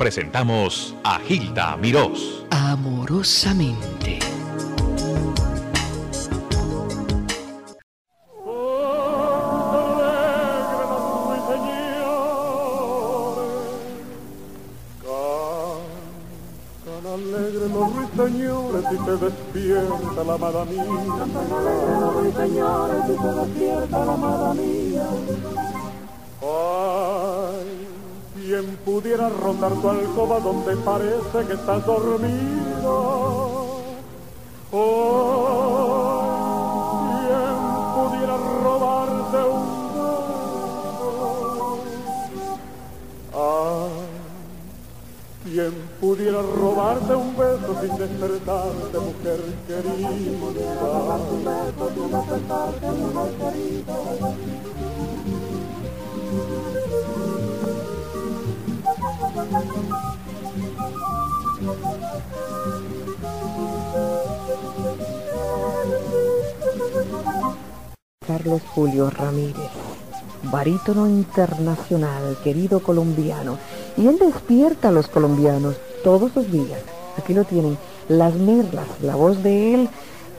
presentamos a Gilda Mirós. Amorosamente. alegre los ruiseñores y se despierta la amada mía. Cantan alegre los ruiseñores y se despierta la amada mía. Ay, quien pudiera rondar tu alcoba donde parece que estás dormido. Oh, quien pudiera robarte un beso. Ay, quien pudiera robarte un beso sin despertarte, mujer querida. Carlos Julio Ramírez, barítono internacional, querido colombiano. Y él despierta a los colombianos todos los días. Aquí lo tienen, Las Merlas, la voz de él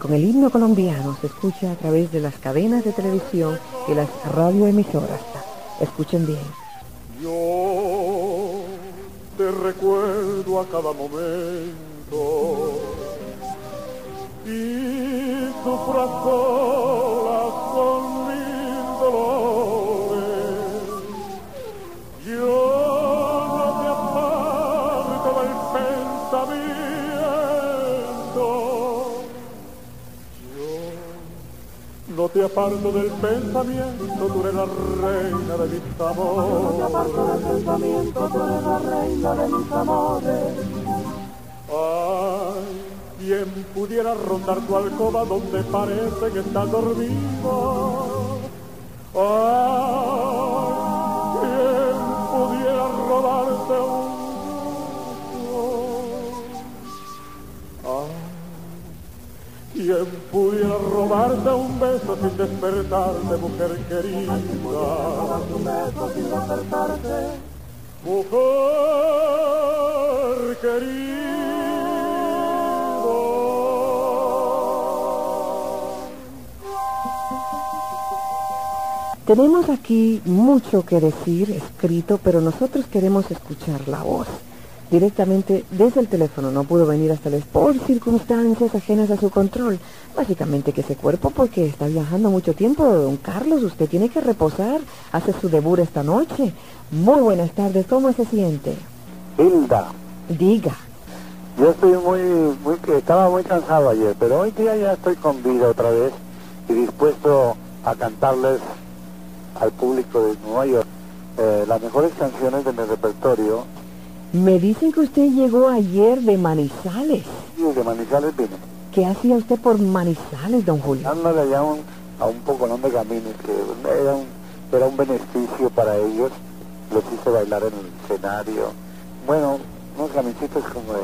con el himno colombiano se escucha a través de las cadenas de televisión y las radioemisoras. Escuchen bien. Yo te recuerdo a cada momento y sufro a solas con mis dolores. Yo no te aparto del pensamiento. Yo no te aparto del pensamiento, tú eres la reina de mis amores. No te aparto del pensamiento, tú eres la reina de mis amores. Quien pudiera rondar tu alcoba donde parece que estás dormido. Ay, quien pudiera robarte un beso. Quien pudiera robarte un beso sin despertarte, mujer querida. Robarte un beso sin despertarte, mujer querida. Tenemos aquí mucho que decir escrito, pero nosotros queremos escuchar la voz. Directamente desde el teléfono, no pudo venir hasta el por circunstancias ajenas a su control. Básicamente que ese cuerpo, porque está viajando mucho tiempo, don Carlos, usted tiene que reposar, hace su debut esta noche. Muy buenas tardes, ¿cómo se siente? Hilda, Diga. yo estoy muy, muy, que estaba muy cansado ayer, pero hoy día ya estoy con vida otra vez y dispuesto a cantarles al público de Nueva York eh, las mejores canciones de mi repertorio. Me dicen que usted llegó ayer de Manizales. Y de Manizales vine, ¿Qué hacía usted por Manizales, don Julio? dándole allá un, a un poconón de gamines que era un, era un beneficio para ellos. Los hice bailar en el escenario. Bueno, unos gamicitos como de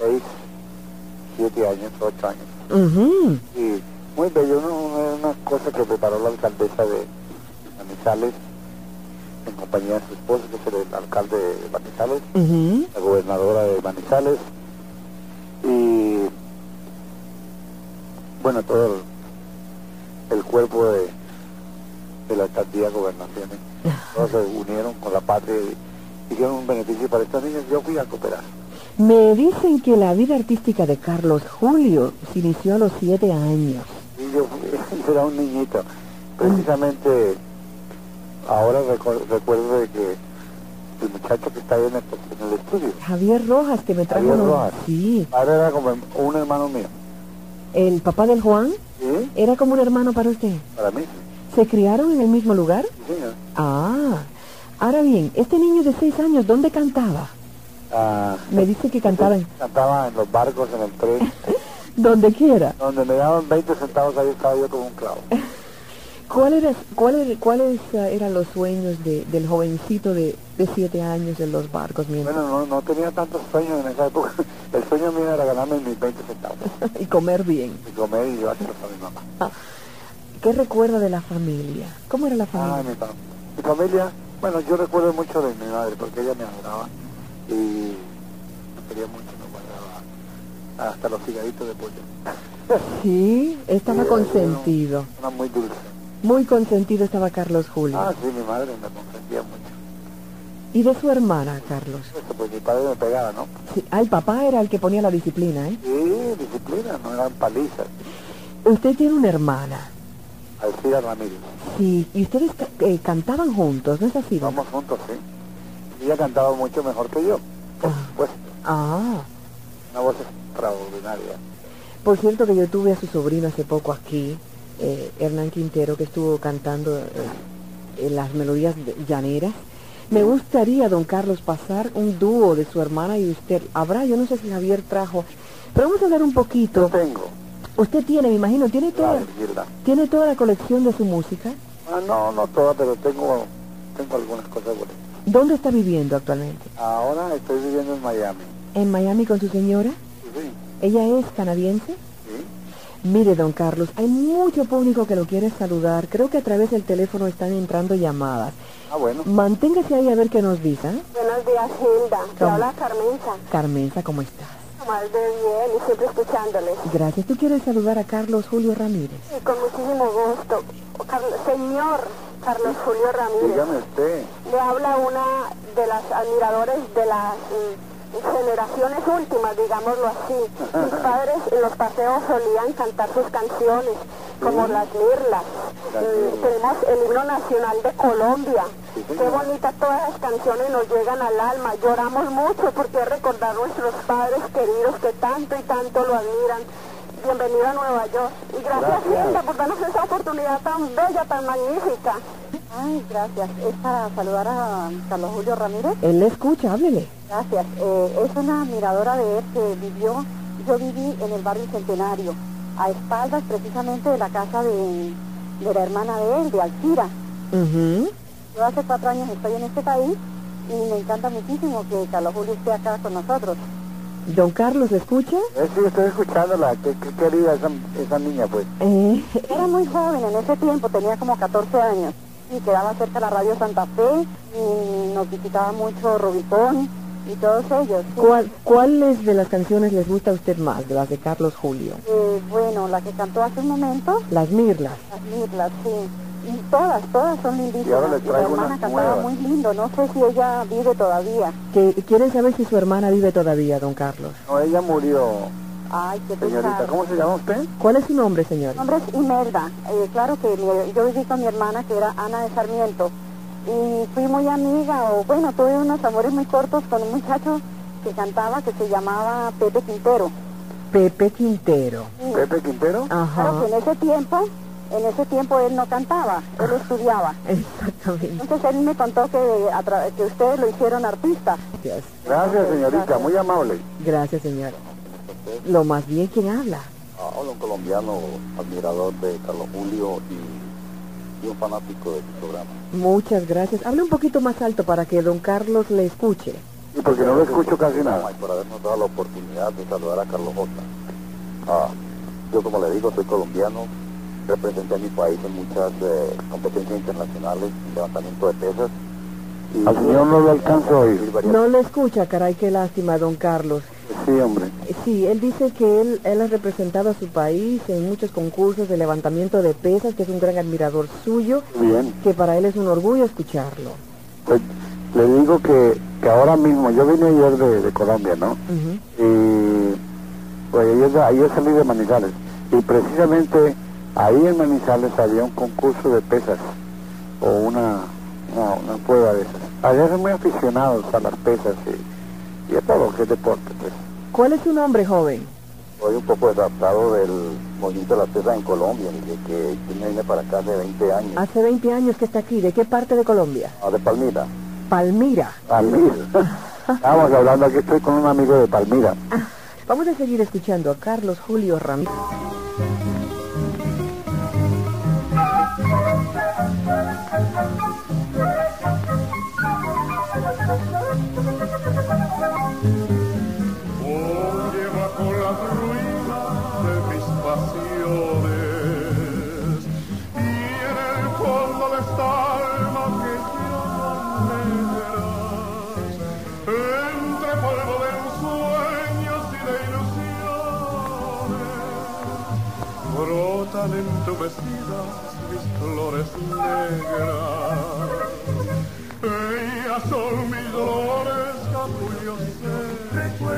6, 7 años, 8 años. Ujú. Y muy bello, una, una cosa que preparó la alcaldesa de Manizales en compañía de su esposo, que es el alcalde de Manizales, la gobernadora de Manizales y bueno, todo el, el cuerpo de, de la alcaldía gobernaciones. Todos se unieron con la patria y hicieron un beneficio para estas niñas. Yo fui a cooperar. Me dicen que la vida artística de Carlos Julio se inició a los siete años. Y yo era un niñito. Precisamente ahora recu- recuerdo de que el muchacho que está ahí en el, en el estudio, Javier Rojas, que me trajo... Javier Rojas. Sí. ahora era como un hermano mío. El papá del Juan ¿Sí? era como un hermano para usted. Para mí. ¿Se criaron en el mismo lugar? Sí, señor. Ah. Ahora bien, este niño de seis años, ¿dónde cantaba? Ah, Me dice que cantaba en... Cantaba en los barcos, en el tren, Donde quiera. donde me daban 20 centavos, ahí estaba yo como un clavo. ¿Cuál era, cuál era- ¿Cuáles eran los sueños de- del jovencito de, de siete años en los barcos mientras Bueno, no, no tenía tantos sueños en esa época. El sueño mío era ganarme mis 20 centavos y comer bien? y comer y llevárselos a mi mamá. ¿Qué recuerda de la familia? ¿Cómo era la Ah, familia? mi, fam- mi familia, bueno, yo recuerdo mucho de mi madre porque ella me adoraba. y me quería mucho, me guardaba hasta los cigaritos de pollo. Sí, estaba Sí, consentido. Una, una muy dulce. Muy consentido estaba Carlos Julio. Ah, sí, mi madre me consentía mucho. ¿Y de su hermana, Carlos? Pues mi padre me pegaba, ¿no? Sí. Ah, el papá era el que ponía la disciplina, ¿eh? Sí, disciplina, no eran palizas. Usted tiene una hermana. Alcira Ramírez. Sí, y ustedes eh, cantaban juntos, ¿no es así? Vamos juntos, sí. Ella cantaba mucho mejor que yo, por Ah. supuesto. Ah, Una voz extraordinaria. por cierto que yo tuve a su sobrino hace poco aquí, eh, Hernán Quintero, que estuvo cantando eh, las melodías llaneras. Me gustaría, don Carlos, pasar un dúo de su hermana y usted. Habrá, yo no sé si Javier trajo, pero vamos a hablar un Yo poquito. tengo Usted tiene, me imagino, tiene la toda, Gilda. tiene toda la colección de su música. Ah, no, no toda, pero tengo, tengo algunas cosas buenas. ¿Dónde está viviendo actualmente? Ahora estoy viviendo en Miami. ¿En Miami con su señora? Sí, ¿Ella es canadiense? Sí. Mire, don Carlos, hay mucho público que lo quiere saludar. Creo que a través del teléfono están entrando llamadas. Ah, bueno. Manténgase ahí a ver qué nos dicen. Buenos días, Hilda. Te ¿Cómo? habla Carmenza. Carmenza, ¿cómo estás? Más de bien y siempre escuchándoles. Gracias. ¿Tú quieres saludar a Carlos Julio Ramírez? Y con muchísimo gusto. Carlos- señor Carlos Julio Ramírez. Dígame usted. Le habla una de las admiradores de las mm, generaciones últimas, digámoslo así. Mis padres en los paseos solían cantar sus canciones, como las mirlas. Mm, mirlas. tenemos el himno nacional de Colombia. Qué bonitas todas las canciones nos llegan al alma. Lloramos mucho porque recordar nuestros padres queridos que tanto y tanto lo admiran. Bienvenido a Nueva York. Y gracias, Gracias. Hilda, por darnos esa oportunidad tan bella, tan magnífica. Ay, gracias. Es para saludar a Carlos Julio Ramírez. Él le escucha, háblele. Gracias. Eh, es una admiradora de él que vivió, yo viví en el barrio Centenario, a espaldas precisamente de la casa de, de la hermana de él, de Alcira. Ujú. Yo hace cuatro años estoy en este país y me encanta muchísimo que Carlos Julio esté acá con nosotros. Don Carlos, ¿le escucha? Eh, sí, estoy escuchándola. Qué, qué querida esa, esa niña, pues. Eh, Era muy joven en ese tiempo, tenía como 14 años y quedaba cerca de la radio Santa Fe y nos visitaba mucho Rubicón y todos ellos. sí. ¿cuál, ¿Cuáles de las canciones les gusta a usted más, de las de Carlos Julio? Eh, bueno, la que cantó hace un momento, Las Mirlas. las Mirlas, sí. Y todas, todas son lindísimas. Y ahora le traigo hermana unas cantaba nuevas. muy lindo, no sé si ella vive todavía. Que quieren saber si su hermana vive todavía, don Carlos. No, ella murió. Ay, qué Señorita. ¿cómo se llama usted? ¿Cuál es su nombre, señor? Mi nombre es Imelda. Eh, claro que mi- yo viví con mi hermana que era Ana de Sarmiento. Y fui muy amiga, o bueno, tuve unos amores muy cortos con un muchacho que cantaba que se llamaba Pepe Quintero. Pepe Quintero. Sí. Pepe Quintero. Claro Ajá. que en ese tiempo, en ese tiempo él no cantaba, él estudiaba. Exactamente. Entonces él me contó que, a tra- que ustedes lo hicieron artista. Gracias. Gracias, señorita. Gracias. Muy amable. Gracias, Lo más bien, ¿quién habla? Hola, un colombiano admirador de Carlos Julio y, y un fanático de su programa. Muchas gracias. Hable un poquito más alto para que don Carlos le escuche. Y porque no lo escucho casi nada. Y por habernos dado la oportunidad de saludar a Carlos. Ah, yo, como le digo, soy colombiano, representé a mi país en muchas eh, competencias internacionales, levantamiento de pesas. Y Al señor no lo alcanzo a oír. No le escucha, caray, qué lástima, don Carlos. Sí, hombre. Eh, Sí, él dice que él, él ha representado a su país en muchos concursos de levantamiento de pesas, que es un gran admirador suyo, Bien. que para él es un orgullo escucharlo. Pues le digo que, que ahora mismo, yo vine ayer de, de Colombia, ¿no? Ujú. y pues ayer, ayer salí de Manizales y precisamente ahí en Manizales había un concurso de pesas o una, una, una prueba de esas. Allá son muy aficionados a las pesas y, y a todo lo que es deporte. Pues. ¿Cuál es su nombre, joven? Soy un poco adaptado del movimiento de las pesas en Colombia, desde que yo vine para acá hace 20 años, Hace 20 años que está aquí. ¿De qué parte de Colombia? Ah, de Palmira. Palmira. Palmira. Estábamos hablando, aquí estoy con un amigo de Palmira. Vamos a seguir escuchando a Carlos Julio Ramírez. Están entumecidas mis flores negras. Ellas son mis dolores, capullos secos,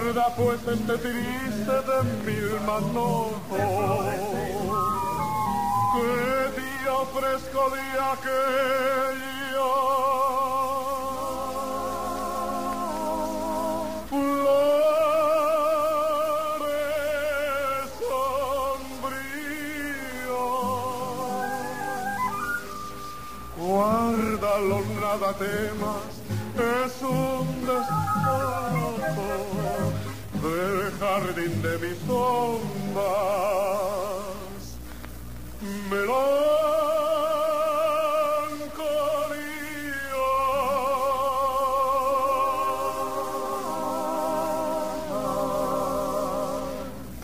Guarda pues este triste de mil manojos que te ofrezco de aquella flores sombríos. Guárdalo, nada temas, es un despojo del jardín de mis sombras. Melancolía.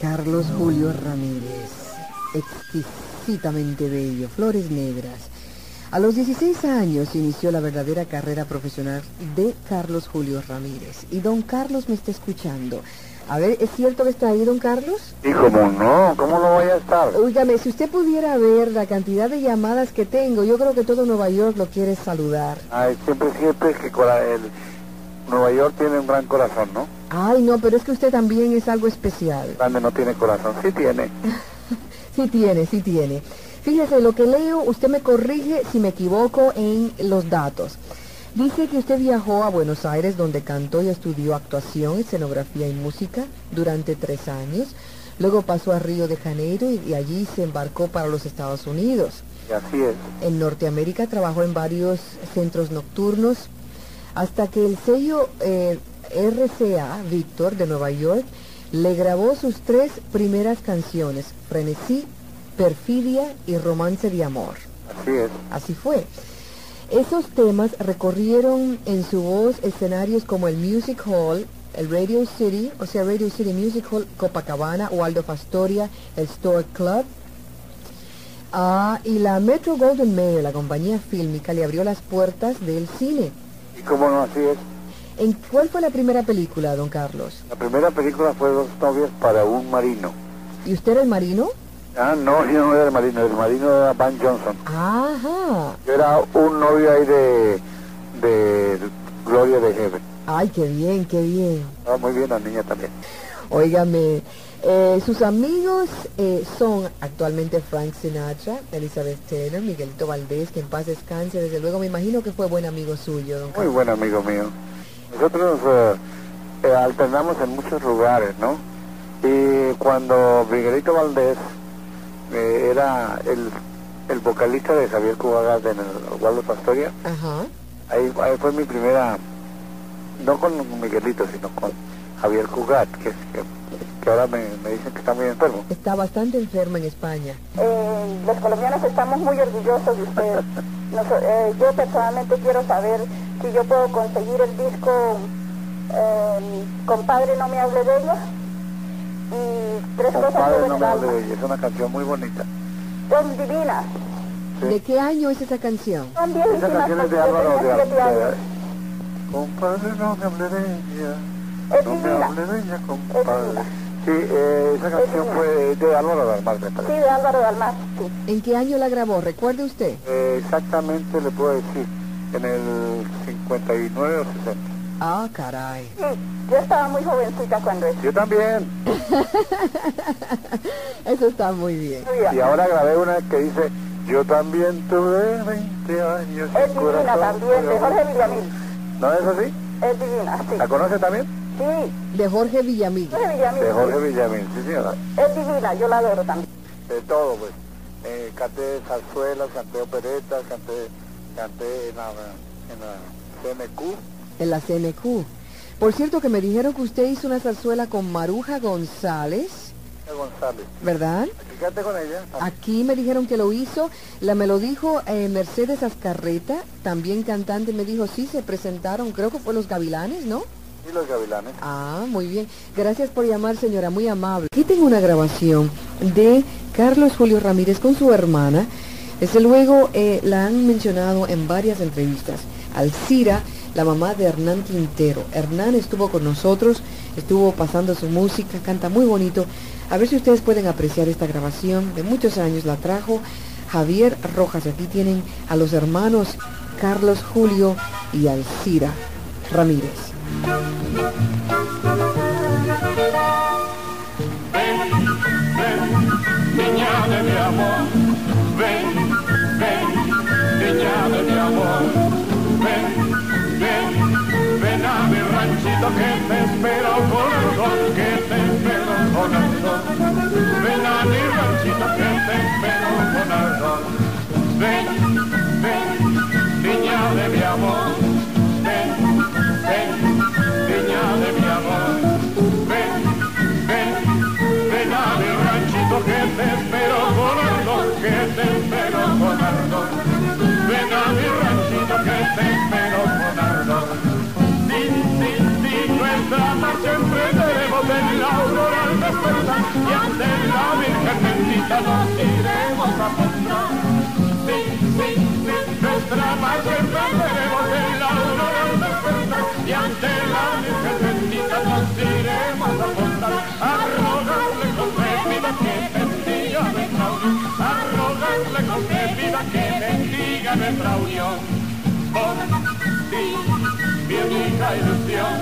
Carlos Julio Ramírez, exquisitamente bello, flores negras. A los 16 años inició la verdadera carrera profesional de Carlos Julio Ramírez. Y don Carlos me está escuchando. A ver, ¿es cierto que está ahí, don Carlos? Y como no, ¿cómo no voy a estar? Óigame, si usted pudiera ver la cantidad de llamadas que tengo, yo creo que todo Nueva York lo quiere saludar. Ay, siempre, siempre que cora- el Nueva York tiene un gran corazón, ¿no? Ay, no, pero es que usted también es algo especial. Grande no tiene corazón, sí tiene. Sí tiene, sí tiene. Fíjese, lo que leo, usted me corrige si me equivoco en los datos. Dice que usted viajó a Buenos Aires donde cantó y estudió actuación, escenografía y música durante tres años. Luego pasó a Río de Janeiro y, allí se embarcó para los Estados Unidos. Así es. En Norteamérica trabajó en varios centros nocturnos hasta que el sello eh, RCA Víctor de Nueva York le grabó sus tres primeras canciones, Frenesí, Perfidia y Romance de Amor. Así es. Así fue. Esos temas recorrieron en su voz escenarios como el Music Hall, el Radio City, o sea, Radio City Music Hall, Copacabana, Waldorf Astoria, el Store Club. Ah, y la Metro Golden Mayer, la compañía fílmica, le abrió las puertas del cine. Y cómo no, así es. ¿En cuál fue la primera película, don Carlos? La primera película fue Dos novias para un marino. ¿Y usted era el marino? Ah, no, yo no era el marino, el marino era Van Johnson. Ajá. Yo era un novio ahí de, de Gloria de Heaven. Ay, qué bien, qué bien. Ah, muy bien, la niña también. Óigame, eh, sus amigos eh, son actualmente Frank Sinatra, Elizabeth Taylor, Miguelito Valdés, que en paz descanse, desde luego me imagino que fue buen amigo suyo, don Muy buen amigo mío. Nosotros eh, eh, alternamos en muchos lugares, ¿no? Y cuando Miguelito Valdés eh, era el, el vocalista de Javier Cubagas en el Waldo Pastoria, Ajá. ahí, ahí fue mi primera, no con Miguelito, sino con Javier Cugat, que, que, que ahora me, me dicen que está muy enfermo. Está bastante enfermo en España. Eh, los colombianos estamos muy orgullosos de ustedes. Noso- eh, yo personalmente quiero saber si yo puedo conseguir el disco eh, Compadre no me hable de ella y tres cosas Compadre, sobre no me hable alma. de ella, es una canción muy bonita. Son divinas, Sí. ¿De qué año es esa canción? son Esa canción es de Álvaro de, de- Compadre, no me hable de ella. Es No me divina. hable de ella, compadre. Sí, eh, esa canción fue de Álvaro Dalmar, me Sí, parece. de Álvaro Dalmar, sí. ¿En qué año la grabó? ¿Recuerde usted? Eh, exactamente le puedo decir. en el 59 o 60. Ah, caray. Sí, yo estaba muy jovencita cuando eso. Yo también. Eso está muy bien. Y ahora grabé una que dice, yo también tuve 20 años. Es sin divina corazón, también, de Jorge Villamil. ¿No es así? Es divina, sí. ¿La conoce también? Sí, De Jorge Villamil. Jorge Villamil. De. Jorge Villamil, sí señora. Es divina, yo la adoro también. De todo, pues. Eh, canté zarzuelas, canté operetas, canté, canté en la, en la CNQ. En la CNQ. Por cierto que me dijeron que usted hizo una zarzuela con Maruja González, González. ¿verdad? Aquí con ella. Aquí me dijeron que lo hizo, la me lo dijo eh, Mercedes Azcarreta, también cantante, me dijo, sí, se presentaron, creo que fue Los Gavilanes, ¿no? Y los gavilanes. Ah, muy bien. Gracias por llamar, señora, muy amable. Aquí tengo una grabación de Carlos Julio Ramírez con su hermana. Desde luego eh, la han mencionado en varias entrevistas. Alcira, la mamá de Hernán Quintero. Hernán estuvo con nosotros, estuvo pasando su música, canta muy bonito. A ver si ustedes pueden apreciar esta grabación. De muchos años la trajo Javier Rojas. Aquí tienen a los hermanos Carlos Julio y Alcira Ramírez. Ranchito que te espero corazón, que te espero corazón, ven a mi ranchito que te espero corazón, ven, ven, en la aurora al despertar y ante la Virgen bendita nos iremos a postrar. Sí, sí, sí, nuestra marcha emprenderemos en la aurora al despertar y ante la Virgen bendita nos iremos a postrar. A rogarle con fe vida que bendiga nuestra unión, a rogarle con fe vida que bendiga nuestra unión. Por ti, mi única ilusión,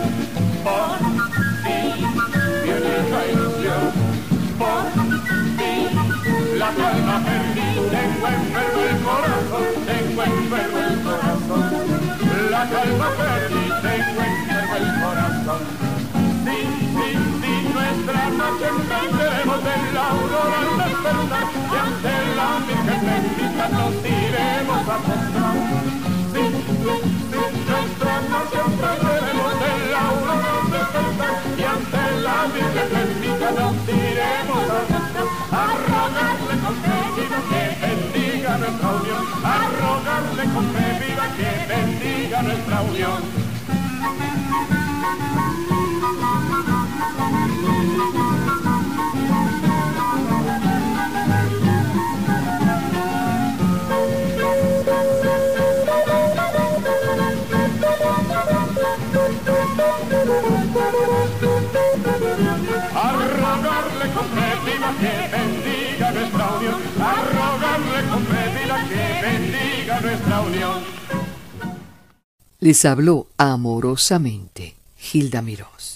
por tengo enfermo el corazón, tengo enfermo el corazón, la calma perdí, tengo enfermo el corazón. Sí, sí, sí, nuestra noche emprenderemos en la aurora al despertar nuestra unión. Les habló amorosamente Gilda Mirós.